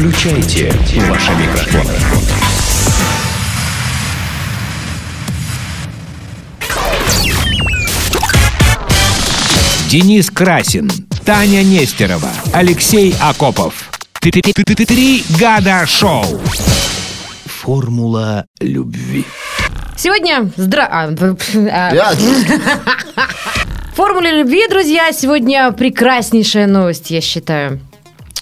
Включайте ваши микрофоны. Денис Красин, Таня Нестерова, Алексей Акопов. Три года шоу. Формула любви. Сегодня... Здра... а, а, формуле любви, друзья, сегодня прекраснейшая новость, я считаю.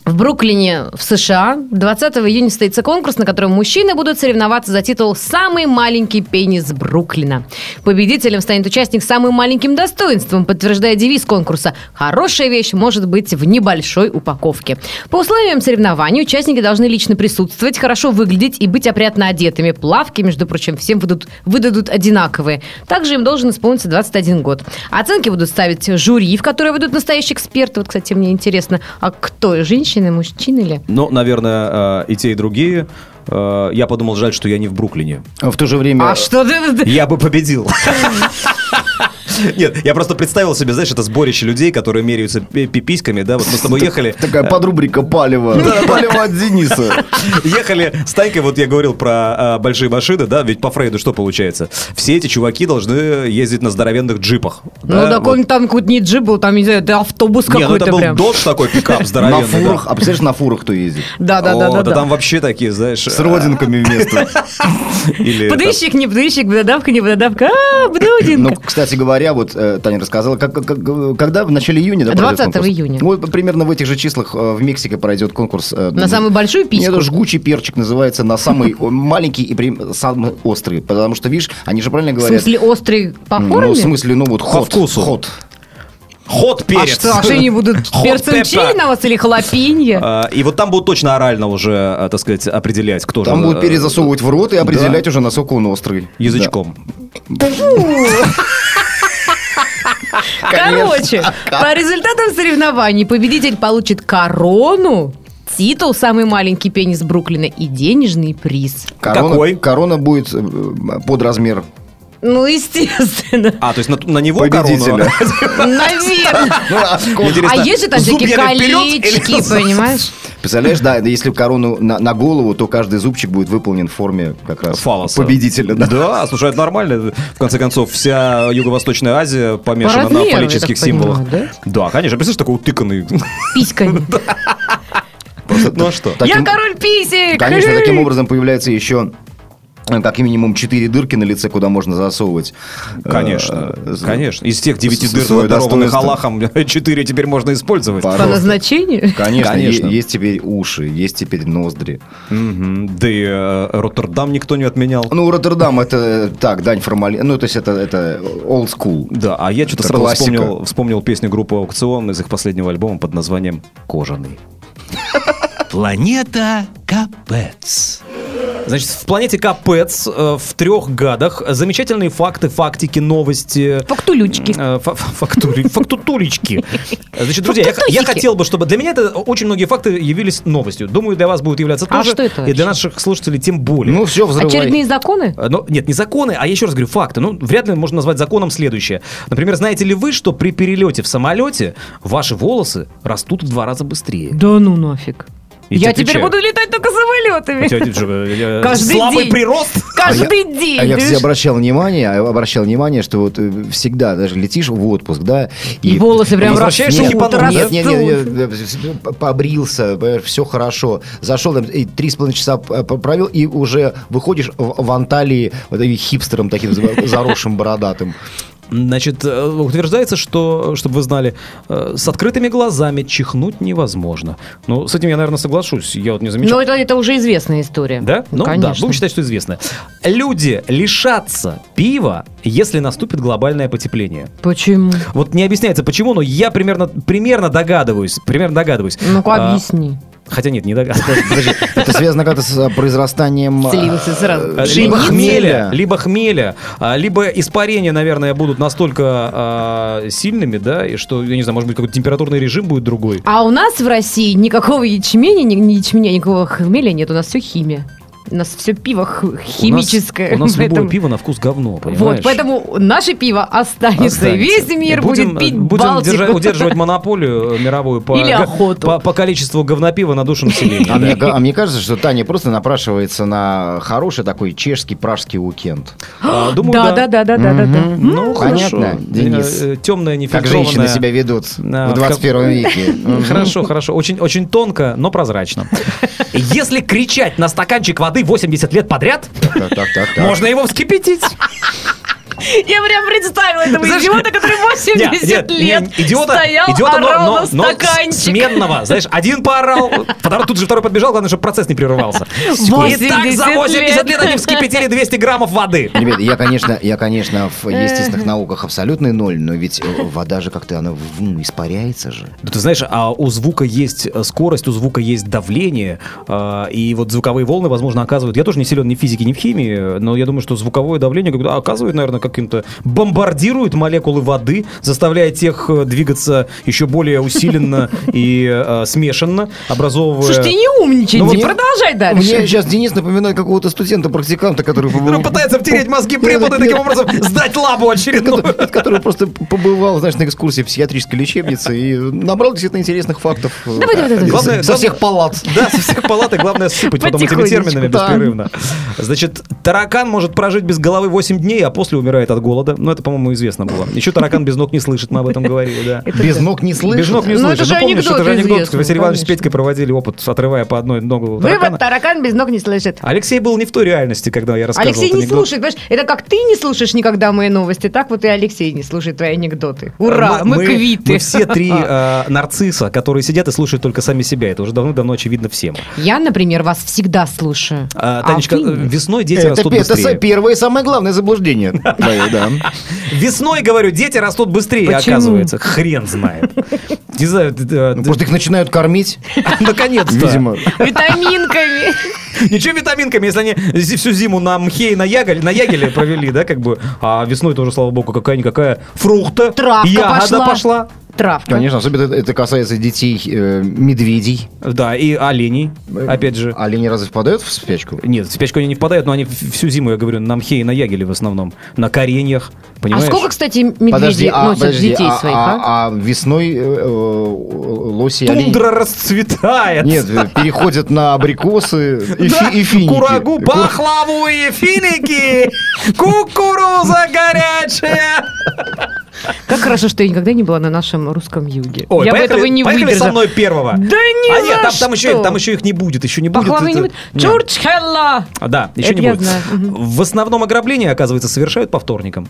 В Бруклине, в США, 20 июня состоится конкурс, на котором мужчины будут соревноваться за титул «Самый маленький пенис Бруклина». Победителем станет участник с самым маленьким достоинством, подтверждая девиз конкурса «Хорошая вещь может быть в небольшой упаковке». По условиям соревнований участники должны лично присутствовать, хорошо выглядеть и быть опрятно одетыми. Плавки, между прочим, всем выдадут, выдадут одинаковые. Также им должен исполниться 21 год. Оценки будут ставить жюри, в которое выйдут настоящие эксперты. Вот, кстати, мне интересно, а кто, женщины, мужчины ли? Ну, наверное, э, и те, и другие. Э, Я подумал, жаль, что я не в Бруклине. В то же время... А что ты... Я бы победил. Нет, я просто представил себе, знаешь, это сборище людей, которые меряются пи- пиписьками, да, вот мы с тобой ехали, Такая подрубрика палева. Палева от Дениса. ехали с Танькой, вот я говорил про а, большие машины, да, ведь по Фрейду что получается? Все эти чуваки должны ездить на здоровенных джипах. Ну, да, так он там какой-то не джип был, там, не знаю, это автобус ну это какой-то был прям. додж такой, пикап На здоровенный. да. фурах. А представляешь, на фурах кто ездит? Да, да, да, да, там вообще такие, знаешь... С родинками вместо. Или там- Подыщик, не подыщик, бододавка, не бододавка, а. Ну, кстати говоря, вот э, Таня рассказала, как, как- когда в начале июня, да, пройдет 20 конкурс? июня. Вот примерно в этих же числах э, в Мексике пройдет конкурс. э, На самую большую Нет, письку? это жгучий перчик называется на самый маленький и самый острый. Потому что, видишь, они же правильно В говорят. смысле, острый по Ну, форме? в смысле, ну вот хот. вкусу. Хот. Ход А перец. что, а что они будут перцем чили на вас или халапеньо? А, И вот там будут точно орально уже, а, так сказать, определять, кто же... Там будут перезасовывать в рот и определять уже, насколько он острый. Язычком. Короче, по результатам соревнований победитель получит корону, титул «Самый маленький пенис Бруклина» и денежный приз. Корона, Какой? Корона будет э, под размер Ну, естественно. А, то есть на, на него победителя. корону? Наверное. Ну, а А есть же там всякие колечки, понимаешь? Представляешь, да, если корону на, на голову, то каждый зубчик будет выполнен в форме как раз Фалоса. победителя. Да. Да, слушай, это нормально. В конце концов, вся Юго-Восточная Азия помешана размеру, на фаллических так понимаю, символах. да? Да, конечно. Представляешь, такой утыканный. Письками. Ну а что? Я король писек! Конечно, таким образом появляется еще как минимум четыре дырки на лице, куда можно засовывать. э, Конечно, э, конечно. Из тех девяти дыр, дарованных. Аллахом, четыре теперь можно использовать. По- По назначению? Конечно, Конечно. есть теперь уши, есть теперь ноздри. Мгм. Да и э, Роттердам никто не отменял. Ну, Роттердам это э, так, дань формали... Ну, то есть это, это old school. Да, а я что-то сразу классика. вспомнил, вспомнил песню группы «Аукцион» из их последнего альбома под названием «Кожаный». Планета Капец. Значит, в планете Капец э, в трех гадах замечательные факты, фактики, новости. Фактулючки. э, фа- фактури- Фактутулечки. Значит, друзья, я, я хотел бы, чтобы... Для меня это очень многие факты явились новостью. Думаю, для вас будут являться А тоже. что это И для вообще? наших слушателей тем более. Ну, все, взрывай. Очередные законы? Э, Но, нет, не законы, а я еще раз говорю, факты. Ну, вряд ли можно назвать законом следующее. Например, знаете ли вы, что при перелете в самолете ваши волосы растут в два раза быстрее? Да ну нафиг. Я теперь буду летать только самолетами. Э, Каждый слабый день. прирост? Каждый день. А я, кстати, обращал внимание, а обращал внимание, что вот э, всегда даже летишь в отпуск, да, И волосы прям возвращаешься растут, не по- Нет, нет, нет, нет, э, побрился, все хорошо. Зашел там и три с половиной часа п- провел, и уже выходишь в, в Анталии вот таким хипстером таким за- заросшим бородатым. Значит, э, утверждается, что, чтобы вы знали, э, с открытыми глазами чихнуть невозможно. Ну, с этим я, наверное, соглашусь. Я вот не замечал. Но это, это уже известная история. Да? Ну, да, конечно. будем считать, что известно. Люди лишатся пива, если наступит глобальное потепление. Почему? Вот не объясняется почему, но я примерно, примерно догадываюсь. Примерно догадываюсь. Ну-ка, А, объясни. Хотя нет, не догадываюсь. Подожди, это связано как-то с э, произрастанием... а, Слился сразу. Либо хмеля, либо хмеля, а, либо испарения, наверное, будут настолько а, сильными, да, и что, я не знаю, может быть, какой-то температурный режим будет другой. А у нас в России никакого ячменя, ни, ни ячменя, никакого хмеля нет, у нас все химия. У нас все пиво химическое. У нас, у нас любое пиво на вкус говно, понимаешь? Вот, поэтому наше пиво останется. Останется. Весь мир И будем, будет пить будем Балтику. держа- удерживать монополию э, мировую по, Или охоту. по, по количеству говнопива на душу населения. А мне, а мне кажется, что Таня просто напрашивается на хороший такой чешский пражский уикенд. А, Думаю, Да, да, да, да, да, да. Ну, Понятно, хорошо. Денис. Э, э, Темная, Как нефильтрованная. женщины себя ведут в в 21 веке. Хорошо, хорошо. Очень, очень тонко, но прозрачно. Если кричать на стаканчик воды 80 лет подряд, Так, так, так, так. можно его вскипятить. Я прям представила этого Знаешь, идиота, который 80 Нет, нет, лет не- идиота, стоял, идиота, орал но, на но стаканчик. сменного. Знаешь, один поорал, второй, тут же второй подбежал, главное, чтобы процесс не прерывался. И так за 80 80 лет они вскипятили 200 граммов воды. Ребят, я, конечно, я, конечно, в естественных науках абсолютный ноль, но ведь э, вода же как-то, она ну, испаряется же. Да ты знаешь, а у звука есть э, скорость, у звука есть давление, э, и вот звуковые волны, возможно, оказывают... Я тоже не силен ни в физике, ни в химии, но я думаю, что звуковое давление оказывает, наверное, каким-то... бомбардирует молекулы воды, заставляя тех э, двигаться еще более усиленно и э, смешанно, образовывая... Слушайте, не умничайте, Ну, мне- продолжай Мне дальше. сейчас Денис напоминает какого-то студента-практиканта, который... Который пытается втереть мозги препода и таким образом сдать лабу очередную. Который, просто побывал, знаешь, на экскурсии в психиатрической лечебнице и набрал действительно интересных фактов. э, Давай, давай, давай. Главное- Со всех палат. Да, со всех палат, и главное сыпать потом этими терминами беспрерывно. Значит, таракан может прожить без головы 8 дней, а после умирает от голода. Ну, это, по-моему, известно было. Еще таракан без ног не слышит, мы об этом говорили, да. Это Без ног не слышит. Без ног не Ну, слышит. это же Ну, помнишь, анекдот это же анекдот. Василий Иванович с. Петькой проводили опыт, отрывая по одной ногу таракана. Вывод, таракан без ног не слышит. Алексей был не в той реальности, когда я рассказывал Алексей не слушает, понимаешь? Это как ты не слушаешь никогда мои новости, так вот и Алексей не слушает твои анекдоты. Ура, мы, квиты. Мы все три э, нарцисса, которые сидят и слушают только сами себя. Это уже давно-давно очевидно всем. Я, например, вас всегда слушаю. А, А Танечка, э, весной дети Это, растут это быстрее. са- первое и самое главное заблуждение. твое, да. Весной, говорю, дети растут быстрее, Почему? оказывается. Хрен знает. Не знаю, д- Ну, их начинают кормить, наконец-то. видимо. Витаминками. Ничего витаминками, если они всю зиму на мхе и на, яголе, на ягеле провели, да, как бы. А весной тоже, слава богу, какая-никакая фрукта, Травка ягода пошла. пошла. Травка. Конечно, особенно это- касается детей э, медведей. Да, и оленей, опять же. Олени разве впадают в спячку? Нет, в спячку они не впадают, но они всю зиму, я говорю, на мхе и на ягеле в основном. На кореньях, А понимаешь? сколько, кстати, медведи Подожди, а, носят подожди, детей а- своих, а? а, а весной э, э, лоси и олени... Тундра расцветает. Нет, э, переходят на абрикосы и, Да, фи- и финики. Курагу, Кур- пахлаву и финики, кукуруза горячая. Как хорошо, что я никогда не была на нашем русском юге. Ой, я бы поехали, этого не поехали выдержала. со мной первого. Да А за нет, там, там, еще, там еще их не будет, еще не будет. Не это- будет. Нет. Джордж Хелла! А, Да, еще Это не будет. знаю. В основном ограбления, оказывается, совершают по вторникам.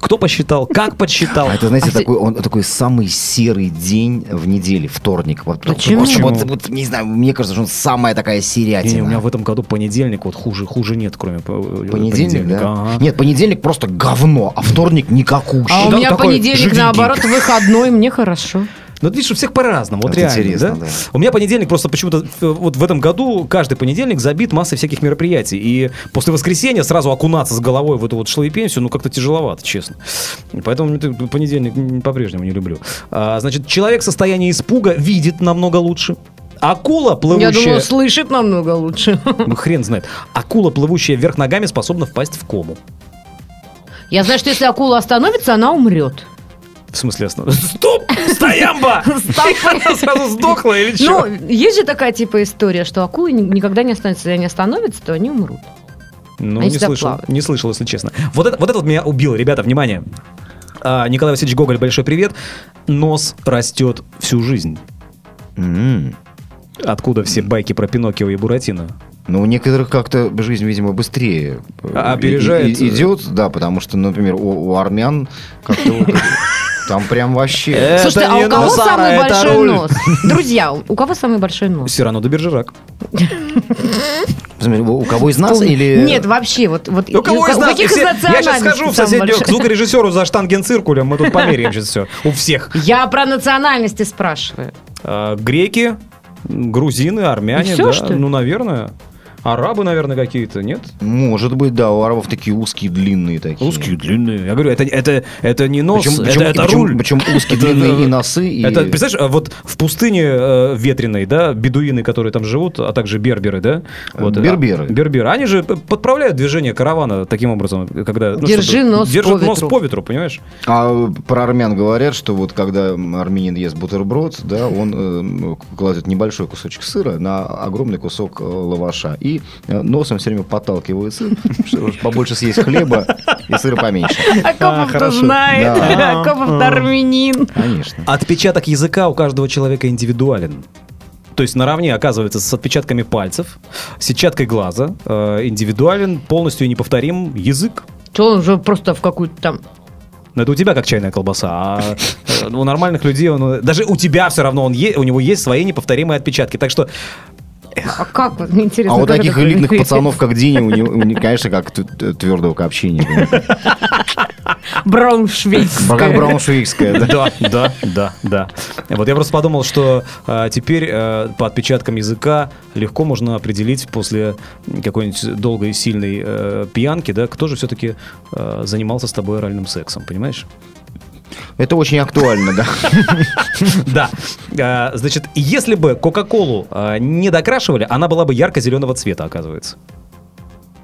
Кто посчитал? Как подсчитал? А это, знаете, А такой, он такой самый серый день в неделе, вторник. Вот, Почему? Вот, вот- вот, не знаю, мне кажется, что он самая такая серятина. не, у меня в этом году понедельник, вот хуже, хуже нет, кроме по- Понедельник, понедельника. да? Ага. Нет, понедельник просто говно, а вторник никакущий. А у Да, меня понедельник, жиденький. наоборот, выходной, мне хорошо. Ну, это видишь, у всех по-разному, вот Это реально, интересно, да? да. У меня понедельник просто почему-то э, вот в этом году каждый понедельник забит массой всяких мероприятий. И после воскресенья сразу окунаться с головой в эту вот шлоепенсию, ну, как-то тяжеловато, честно. Поэтому это понедельник по-прежнему не люблю. А, значит, человек в состоянии испуга видит намного лучше. Акула, плывущая... Я думала, слышит намного лучше. Ну, хрен знает. Акула, плывущая вверх ногами, способна впасть в кому. Я знаю, что если акула остановится, она умрет. В смысле, останов- Стоп! Стоямба! Она сразу сдохла или что? Ну, есть же такая типа история, что акулы ни- никогда не останутся. Если они остановятся, то они умрут. Ну, Они не слышал, не слышал, если честно. Вот это, вот это вот меня убило, ребята, внимание. А, Николай Васильевич Гоголь, большой привет. Нос растет всю жизнь. Откуда все байки про Пиноккио и Буратино? Ну, у некоторых как-то жизнь, видимо, быстрее э, А- опережает, и- и- идет, да, потому что, например, у, у армян как-то там прям вообще... Это Слушайте, а у кого нос, самый большой руль. нос? Друзья, у кого самый большой нос? Сирано де Бержерак. У кого из нас или... Нет, вообще, вот, вот У кого из у нас? каких Все- из Я сейчас схожу в соседнюю к звукорежиссеру за штангенциркулем, мы тут померяем сейчас все. У всех. Я про национальности спрашиваю. А, Греки, грузины, армяне, да. Ну, наверное. Арабы, наверное, какие-то, нет? Может быть, да, у арабов такие узкие, длинные такие. Узкие, длинные. Я говорю, это, это, это не нос, Причем, это, причем- это причем- руль. причем узкие, длинные и носы, и- Это, представляешь, а вот в пустыне э, ветреной, да, бедуины, которые там живут, а также берберы, да? Вот, а, Берберы. берберы. Они же подправляют движение каравана таким образом, когда... ну, Держи нос держат по нос ветру. по ветру, понимаешь? А про армян говорят, что вот когда армянин ест бутерброд, да, он э, кладет небольшой кусочек сыра на огромный кусок э, лаваша и э, носом все время подталкивает сыр, чтобы побольше съесть хлеба и сыра поменьше. Акопов-то хорошо. знает. Акопов-то армянин. Конечно. Отпечаток языка у каждого человека индивидуален. То есть наравне, оказывается, с отпечатками пальцев, сетчаткой глаза, э, индивидуален, полностью неповторим язык. Что он же просто в какую-то там... Но это у тебя как чайная колбаса, а э, у нормальных людей он... Даже у тебя все равно он е- у него есть свои неповторимые отпечатки. Так что А как вот, мне интересно. А вот таких элитных пацанов, как Диня, у него, у него, конечно, как твердого копчения. Брауншвейгская. Как брауншвейгская, да. Да, да, да, да. Вот я просто подумал, что э, теперь э, по отпечаткам языка легко можно определить после какой-нибудь долгой и сильной э, пьянки, да, кто же все-таки э, занимался с тобой оральным сексом, понимаешь? Это очень актуально, да. Да. Э, Значит, если бы Кока-Колу э, не докрашивали, она была бы ярко-зеленого цвета, оказывается.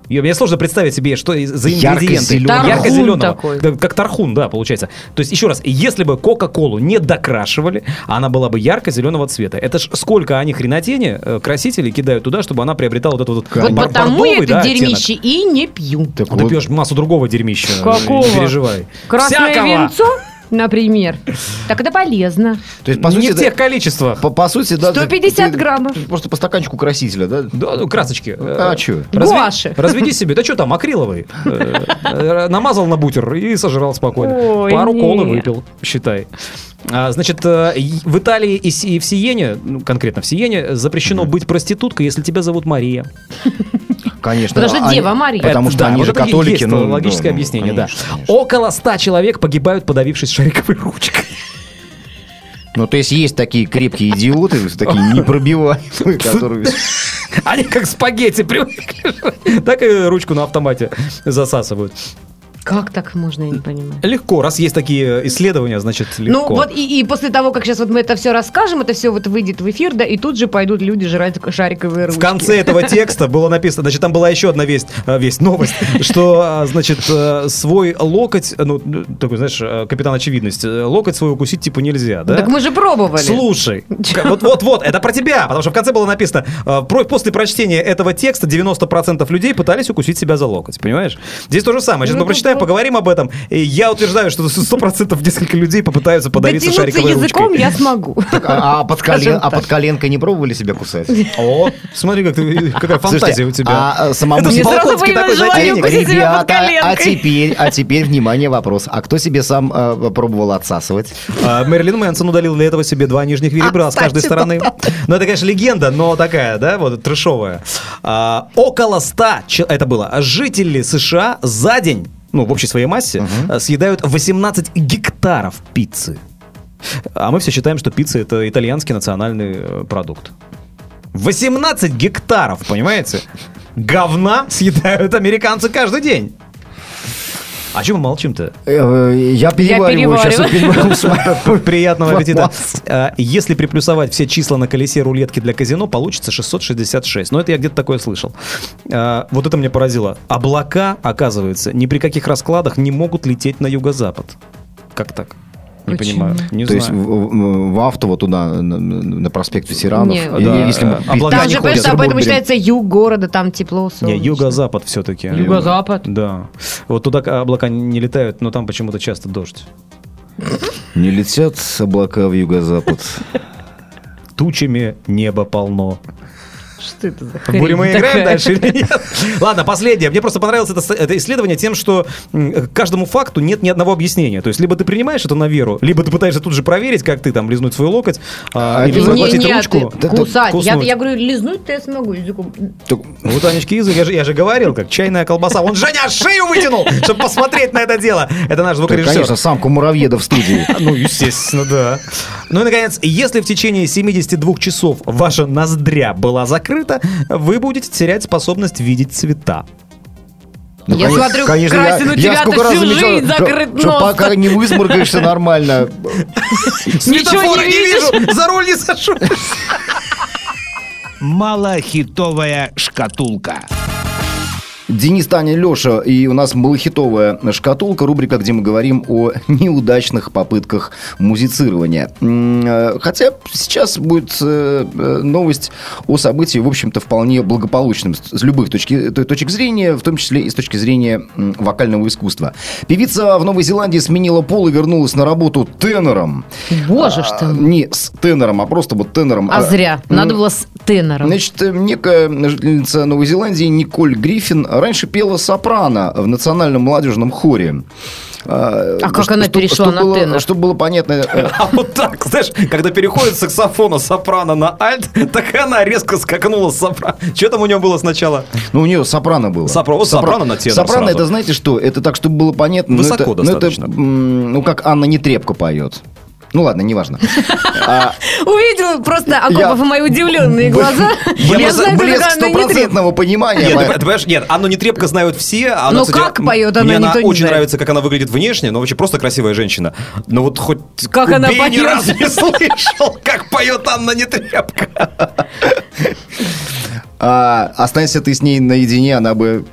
И мне сложно представить себе, что за ингредиенты. Ярко-зеленого. такой. Да, Как тархун, да, получается. То есть, еще раз, если бы Кока-Колу не докрашивали, она была бы ярко-зеленого цвета. Это ж сколько они хренотени, э, красители кидают туда, чтобы она приобретала вот этот вот Вот бар- потому я это да, оттенок. дерьмище и не пью. Так А ты вот, пьешь массу другого дерьмища. Какого? Не переживай. Красное Всякого. винцо, например. Так это полезно. То есть, по не сути, в да, тех количествах. по, по сути, да. ты- 150 ты- граммов. ты Просто по стаканчику красителя, да? Да, ну, красочки. А Э, чё? разви- Гуаши. Разведи себе. Да что там, акриловый. Э, э, Намазал на бутер и сожрал спокойно. Ой, Пару не. колы выпил, считай. А, Значит, в Италии и в Сиене, ну, конкретно в Сиене, запрещено быть проституткой, если тебя зовут Мария. Конечно. Потому что Они- Дева Мария. Потому что да, они вот же это католики. есть ну, логическое ну, объяснение, конечно, да. конечно. Около ста человек погибают, подавившись шариковой ручкой. Ну, то есть есть такие крепкие идиоты, такие непробиваемые, которые... Они как спагетти привыкли. Так и ручку на автомате засасывают. Как так можно, я не понимаю. Легко, раз есть такие исследования, значит легко. Ну вот и, и после того, как сейчас вот мы это все расскажем, это все вот выйдет в эфир, да, и тут же пойдут люди жрать шариковые ручки. В конце этого текста было написано, значит, там была еще одна весть, э, весть, новость, что, а, значит, э, свой локоть, ну, такой, знаешь, э, капитан очевидность, э, локоть свой укусить типа нельзя, да? Так мы же пробовали. Слушай, вот, вот, вот, это про тебя, потому что в конце было написано, э, после прочтения этого текста 90% людей пытались укусить себя за локоть, понимаешь? Здесь то же самое. Сейчас Ну, мы прочитаем, ну, поговорим об этом. И я утверждаю, что 100% несколько людей попытаются подавиться Дотянуться шариковой языком я смогу. А, а под колен- а под коленкой не пробовали себя кусать? О, смотри, как ты, какая фантазия Слушайте, у тебя. а, а, самому Это Балконский такой затейник. Ребята, а теперь, а теперь, внимание, вопрос. А кто себе сам э, пробовал отсасывать? А, Мэрилин Мэнсон удалил для этого себе два нижних ребра А, с каждой кстати, стороны. Ну, это, конечно, легенда, но такая, да, вот трешовая. А, около 100, че- это было, жители США за день, ну, в общей своей массе, а, съедают 18 гектаров пиццы. А мы все считаем, что пицца это итальянский национальный э, продукт. 18 гектаров, понимаете? Говна съедают американцы каждый день. А чем мы молчим-то? Э, Я перевариваю сейчас. Приятного аппетита. А, Если приплюсовать все числа на колесе рулетки для казино, получится 666. Но это я где-то такое слышал. А, Вот это меня поразило. Облака, оказывается, ни при каких раскладах не могут лететь на юго-запад. Как так? Не Почему? понимаю. Не То есть в, знаю. в- в авто вот туда, на, на проспект ветеранов, Не, и- да, если мы облака Там не же, ходят. понимаешь, поэтому считается юг города, там тепло, Не, солнечно. юго-запад все-таки. Юго-запад? Да. Вот туда облака не летают, но там почему-то часто дождь. Не летят облака в юго-запад. Тучами небо полно. Что это за В буре мы хрень играем такая? дальше или нет? Ладно, последнее. Мне просто понравилось это, это исследование тем, что к каждому факту нет ни одного объяснения. То есть, либо ты принимаешь это на веру, либо ты пытаешься тут же проверить, как ты там лизнуть свой локоть, а, А или Не, захватить не, ручку. ты кусать. Я, я говорю, лизнуть-то я смогу языком. Так, Вот Анечки язык, я же, я же говорил, как чайная колбаса. Он Женя шею вытянул, чтобы посмотреть на это дело. Это наш звукорежиссер. конечно, самку муравьеда в студии. Ну, естественно, да. Ну и, наконец, если в течение 72 часов ваша ноздря была закрыта, закрыто, вы будете терять способность видеть цвета. Ну, Я коне- смотрю, конечно, Красин, у тебя-то сколько раз всю замечал, жизнь что- закрыт что нос. пока не высморкаешься нормально. Ничего не видишь? за руль не сажу. Малохитовая шкатулка. Денис, Таня, Леша, и у нас малохитовая шкатулка, рубрика, где мы говорим о неудачных попытках музицирования. Э, Хотя сейчас будет э, э, новость о событии, в общем-то, вполне благополучным с любых точки, точек зрения, в том числе и с точки зрения вокального искусства. Певица в Новой Зеландии сменила пол и вернулась на работу тенором. Боже ж ты. А, Не с тенором, а просто вот тенором. А зря. Надо было с тенором. Значит, некая жительница Новой Зеландии Николь Гриффин раньше пела сопрано в национальном молодежном хоре. А как она перешла на тенор? Чтобы было понятно, э, А вот так, знаешь, когда переходит с саксофона сопрано на альт, так она резко скакнула с сопрано. Что там у нее было сначала? ну, у нее сопрано было. Вот сопрано на тенор Сопрано, сразу. это знаете что? Это так, чтобы было понятно. ну, Высоко это, достаточно. Ну, как Анна Нетребко поет. Ну, ладно, неважно. А, Увидел просто Акопов и мои удивленные глаза. Я Блеск стопроцентного понимания. Нет, ты, понимаешь, нет, Анну Нетребко знают все. а Она, Но кстати, как поет, она никто не очень нравится, как она выглядит внешне, но вообще просто красивая женщина. Но вот хоть Как она убей, ни поет. разу не слышал, как поет Анна Нетребко. А, Останься ты с ней наедине, она бы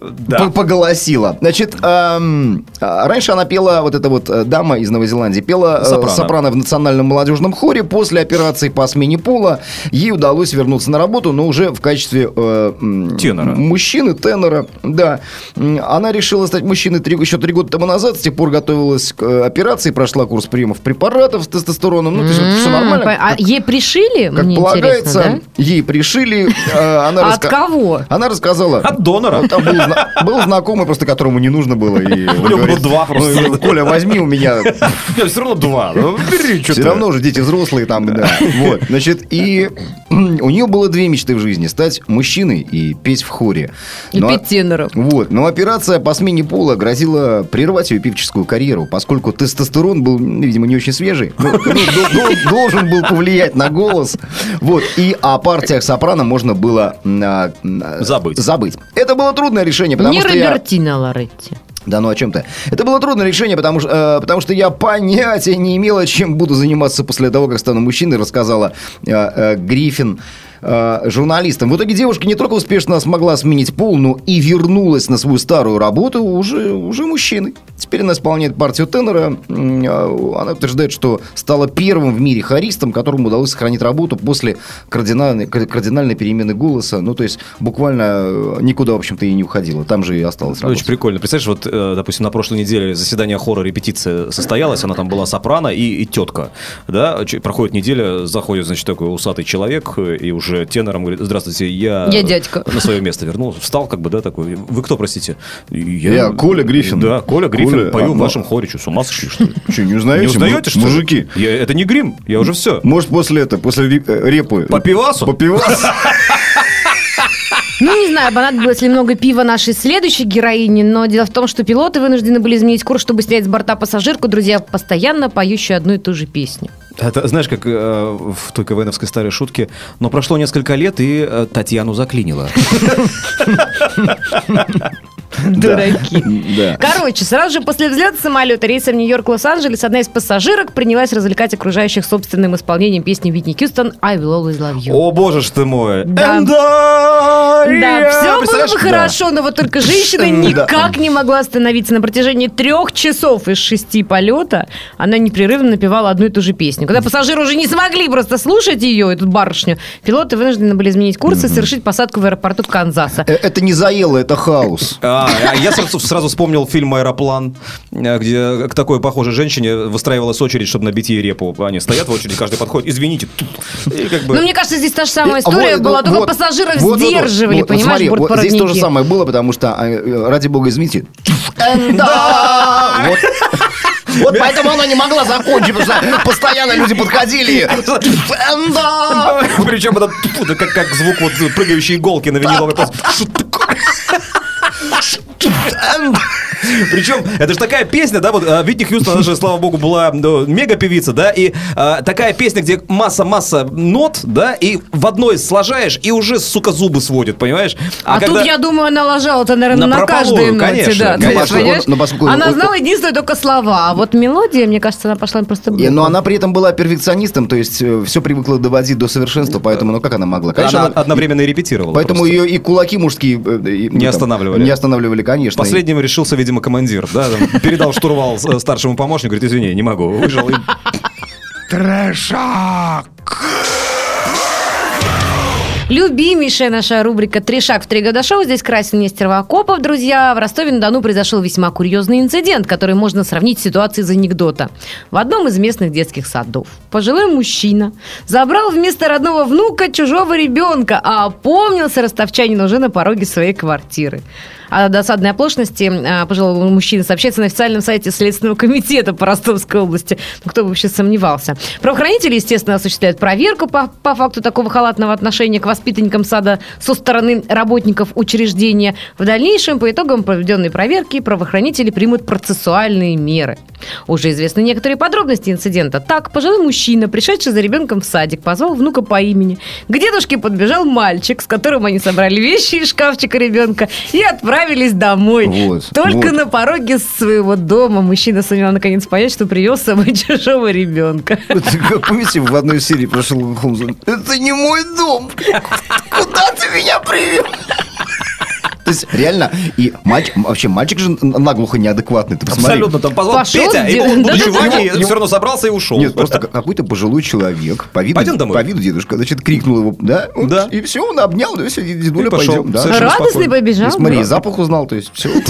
Да. Поголосила. Значит, эм, а, раньше она пела, вот эта вот э, дама из Новой Зеландии, пела э, Сопрано. сопрано. в национальном молодежном хоре. После операции по смене пола ей удалось вернуться на работу, но уже в качестве э, Тенора. мужчины, тенора. Да. Она решила стать мужчиной три, еще три года тому назад, с тех пор готовилась к э, операции, прошла курс приемов препаратов с тестостероном. Ну, то есть все М, нормально. А ей пришили? как Мне полагается, интересно, ей пришили. э, Она да? От раска- кого? Она рассказала. От донора. Ну, Там был, зна- был знакомый, просто которому не нужно было. И он У него говорит, было два просто. «Ну, Коля, возьми у меня. Все равно два. Ну, бери, что Все равно уже дети взрослые там, да. Вот, значит, и у нее было две мечты в жизни. Стать мужчиной и петь в хоре. И Но- петь тенором. Вот, но операция по смене пола грозила прервать ее певческую карьеру, поскольку тестостерон был, ну, видимо, не очень свежий, ну, ну, дол- дол- должен был повлиять на голос. Вот, и о партиях сопрано можно было а, а, Забыть. забыть. Это было трудное решение, потому Не что я... Робертино Лоретти. Да ну о чем ты? Это было трудное решение, потому что, э, потому что я понятия не имела, чем буду заниматься после того, как стану мужчиной, рассказала э, э, Гриффин э, журналистам. В итоге девушка не только успешно смогла сменить пол, но и вернулась на свою старую работу уже, уже мужчиной. Теперь она исполняет партию тенора. Э, Она утверждает, что стала первым в мире хористом, которому удалось сохранить работу после кардинальной, кар- кардинальной перемены голоса. Ну, то есть буквально э, никуда, в общем-то, и не уходила. Там же и осталась Ну, работать. Очень прикольно. Представляешь, вот, допустим, на прошлой неделе заседание хора репетиция состоялась, она там была сопрано и, и тетка. Да? Проходит неделя, заходит, значит, такой усатый человек и уже тенором говорит, здравствуйте, я... Я дядька. На свое место вернулся. Встал как бы, да, такой. Вы кто, простите? Я Коля Гриффин. Да, Коля Гриффин. Коля, Пою а, в ну- вашем хоре. Что, с ума сошли, что ли? Что, не узнаете? Не узнаете, что? Мужики. Я- это не грим, я уже все. Может, после этого, после э, репы. По пивасу? По пивасу. Ну, не знаю, понадобилось ли много пива нашей следующей героине, но дело в том, что пилоты вынуждены были изменить курс, чтобы снять с борта пассажирку, друзья, постоянно поющую одну и ту же песню. Это, знаешь, как э, в той КВНовской старой шутке, но прошло несколько лет, и э, Татьяну заклинило. Дураки. Да. Короче, сразу же после взлета самолета рейсом Нью-Йорк-Лос-Анджелес одна из пассажирок принялась развлекать окружающих собственным исполнением песни Витни Хьюстон «I will always love you». О, боже ж ты мой. Да. And I- Да, все было бы хорошо, но вот только женщина никак не могла остановиться. На протяжении трех часов из шести полета она непрерывно напевала одну и ту же песню. Когда пассажиры уже не смогли просто слушать ее, эту барышню, пилоты вынуждены были изменить курс и совершить посадку в аэропорту Канзаса. Э, Это не заело, это хаос. А, а я сразу, сразу вспомнил фильм «Аэроплан», э, где к такой похожей женщине выстраивалась очередь, чтобы набить ей репу. Они стоят в очереди, каждый подходит, извините. И как бы... Но мне кажется, здесь та же самая история вот, была, ну, только вот, пассажиров вот, вот, вот. сдерживали, Вот, понимаешь, смотри, вот. Здесь то же самое было, потому что, э, ради бога, извините. Вот. Вот поэтому она не могла закончить, потому что постоянно люди подходили. Причем это, как, как звук вот прыгающей иголки на виниловой пластинке. and Причем, это же такая песня, да, вот а, Витни Хьюстон, она же, слава богу, была ну, мега-певица, да, и а, такая песня, где масса-масса нот, да, и в одной сложаешь, и уже, сука, зубы сводит, понимаешь? А, когда- тут, я думаю, она ложала-то, наверное, На на, каждой ноте. конечно, да, поскольку- понимаешь? ну, поскольку- Она знала единственное только слова, а вот мелодия, мне кажется, она пошла просто... И- но она при этом была перфекционистом, то есть все привыкла доводить до совершенства, поэтому, ну как она могла? Конечно, она- одновременно и репетировала. Поэтому просто. ее и кулаки мужские э, и, Не там, останавливали. Не останавливали, конечно. Последним решился, видимо, командир, да, там, передал штурвал с- старшему помощнику, говорит, извини, не могу, выжил. и- Трэшак. Любимейшая наша рубрика «Три шаг в три года шоу». Здесь Красин Нестерова Акопов, друзья. В Ростове-на-Дону произошел весьма курьезный инцидент, который можно сравнить с ситуацией из анекдота. В одном из местных детских садов пожилой мужчина забрал вместо родного внука чужого ребенка, а опомнился ростовчанин уже на пороге своей квартиры. О досадной оплошности а, пожилого мужчины сообщается на официальном сайте Следственного комитета по Ростовской области. Ну, кто бы вообще сомневался. Правоохранители, естественно, осуществляют проверку по, по факту такого халатного отношения к воспитанникам сада со стороны работников учреждения. В дальнейшем, по итогам проведенной проверки, правоохранители примут процессуальные меры. Уже известны некоторые подробности инцидента. Так, пожилой мужчина, пришедший за ребенком в садик, позвал внука по имени. К дедушке подбежал мальчик, с которым они собрали вещи из шкафчика ребенка и отправились домой. Вот, Только вот. на пороге своего дома мужчина сумел наконец понять, что привез с собой чужого ребенка. Это как, помните, в одной серии прошел Холмс, это не мой дом, куда ты меня привел? То есть, реально, и мальчик, вообще мальчик же наглухо неадекватный, ты посмотри. Абсолютно, там позвал Пошел Петя, и он, да. все равно собрался и ушел. Нет, просто как- какой-то пожилой человек, по виду, Пойдем домой. по виду дедушка, значит, крикнул его, да, он- Да. и все, он обнял, да, все, дедуля, И пошел. пойдем, да. Радостный побежал. И смотри, да. запах узнал, то есть все.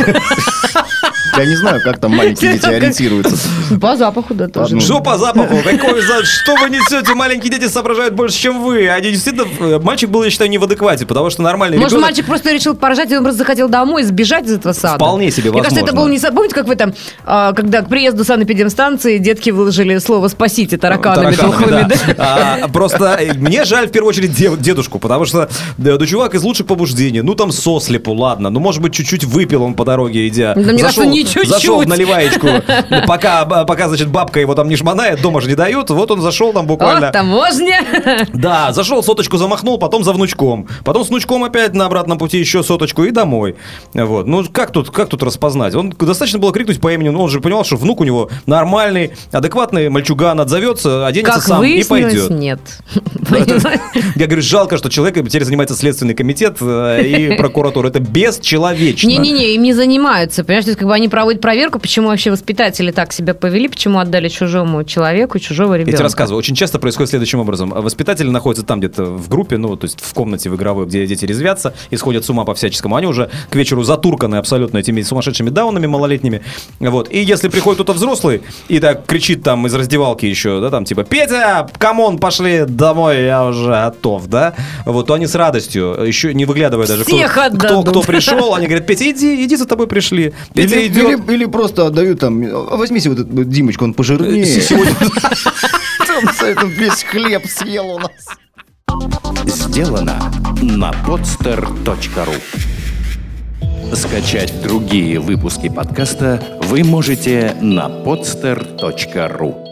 Я не знаю, как там маленькие дети ориентируются. По запаху, да, тоже. Что по запаху? Какой за... Что вы несете? Маленькие дети соображают больше, чем вы. Они действительно... э, Мальчик был, я считаю, не в адеквате, потому что нормальный Может, ребенок... мальчик просто решил поржать, и он просто захотел домой сбежать из этого сада. Вполне себе Мне кажется, это возможно. был не... Помните, как вы там, а, когда к приезду санэпидемстанции детки выложили слово «спасите» тараканами, Тараканами, духовыми, да. да? А, Просто э, мне жаль в первую очередь де- дедушку, потому что да, да, чувак из лучших побуждений, ну там сослепу, ладно, ну может быть чуть-чуть выпил он по дороге идя. Да мне кажется, не чуть-чуть. Зашел наливаечку, пока, пока, значит, бабка его там не шмонает, дома же не дают, вот он зашел там буквально. Вот таможня. Да, зашел, соточку замахнул, потом за внучком. Потом с внучком опять на обратном пути еще соточку и домой. Вот. Ну, как тут, как тут распознать? Он достаточно было крикнуть по имени, но он же понимал, что внук у него нормальный, адекватный мальчуган, отзовется, оденется Как сам и пойдет. нет. Я говорю, жалко, что человек теперь занимается Следственный комитет э, и прокуратура. Это бесчеловечно. Не-не-не, им не занимаются. Понимаешь, то есть как бы они проводят проверку, почему вообще воспитатели так себя повели, почему отдали чужому человеку чужого Я тебе ребенка. рассказываю. Очень часто происходит следующим образом. Воспитатели находятся там где-то в группе, ну, то есть в комнате в игровой, где дети резвятся и сходят с ума по всяческому. Они уже к вечеру затурканы абсолютно этими сумасшедшими даунами малолетними. Вот. И если приходит кто-то взрослый и так кричит там из раздевалки еще, да, там типа, Петя, come on, пошли домой, я уже готов, да, вот, то они с радостью, еще не выглядывая даже, кто, Всех кто, отдадут. кто пришел, они говорят, Петя, иди, иди за тобой пришли. Петя Или, идет. или- или просто отдают там, «А, возьмите вот этот Димочку, он пожирнее. Сегодня Он за этот весь хлеб съел у нас. Сделано на podster.ru Скачать другие выпуски подкаста вы можете на podster.ru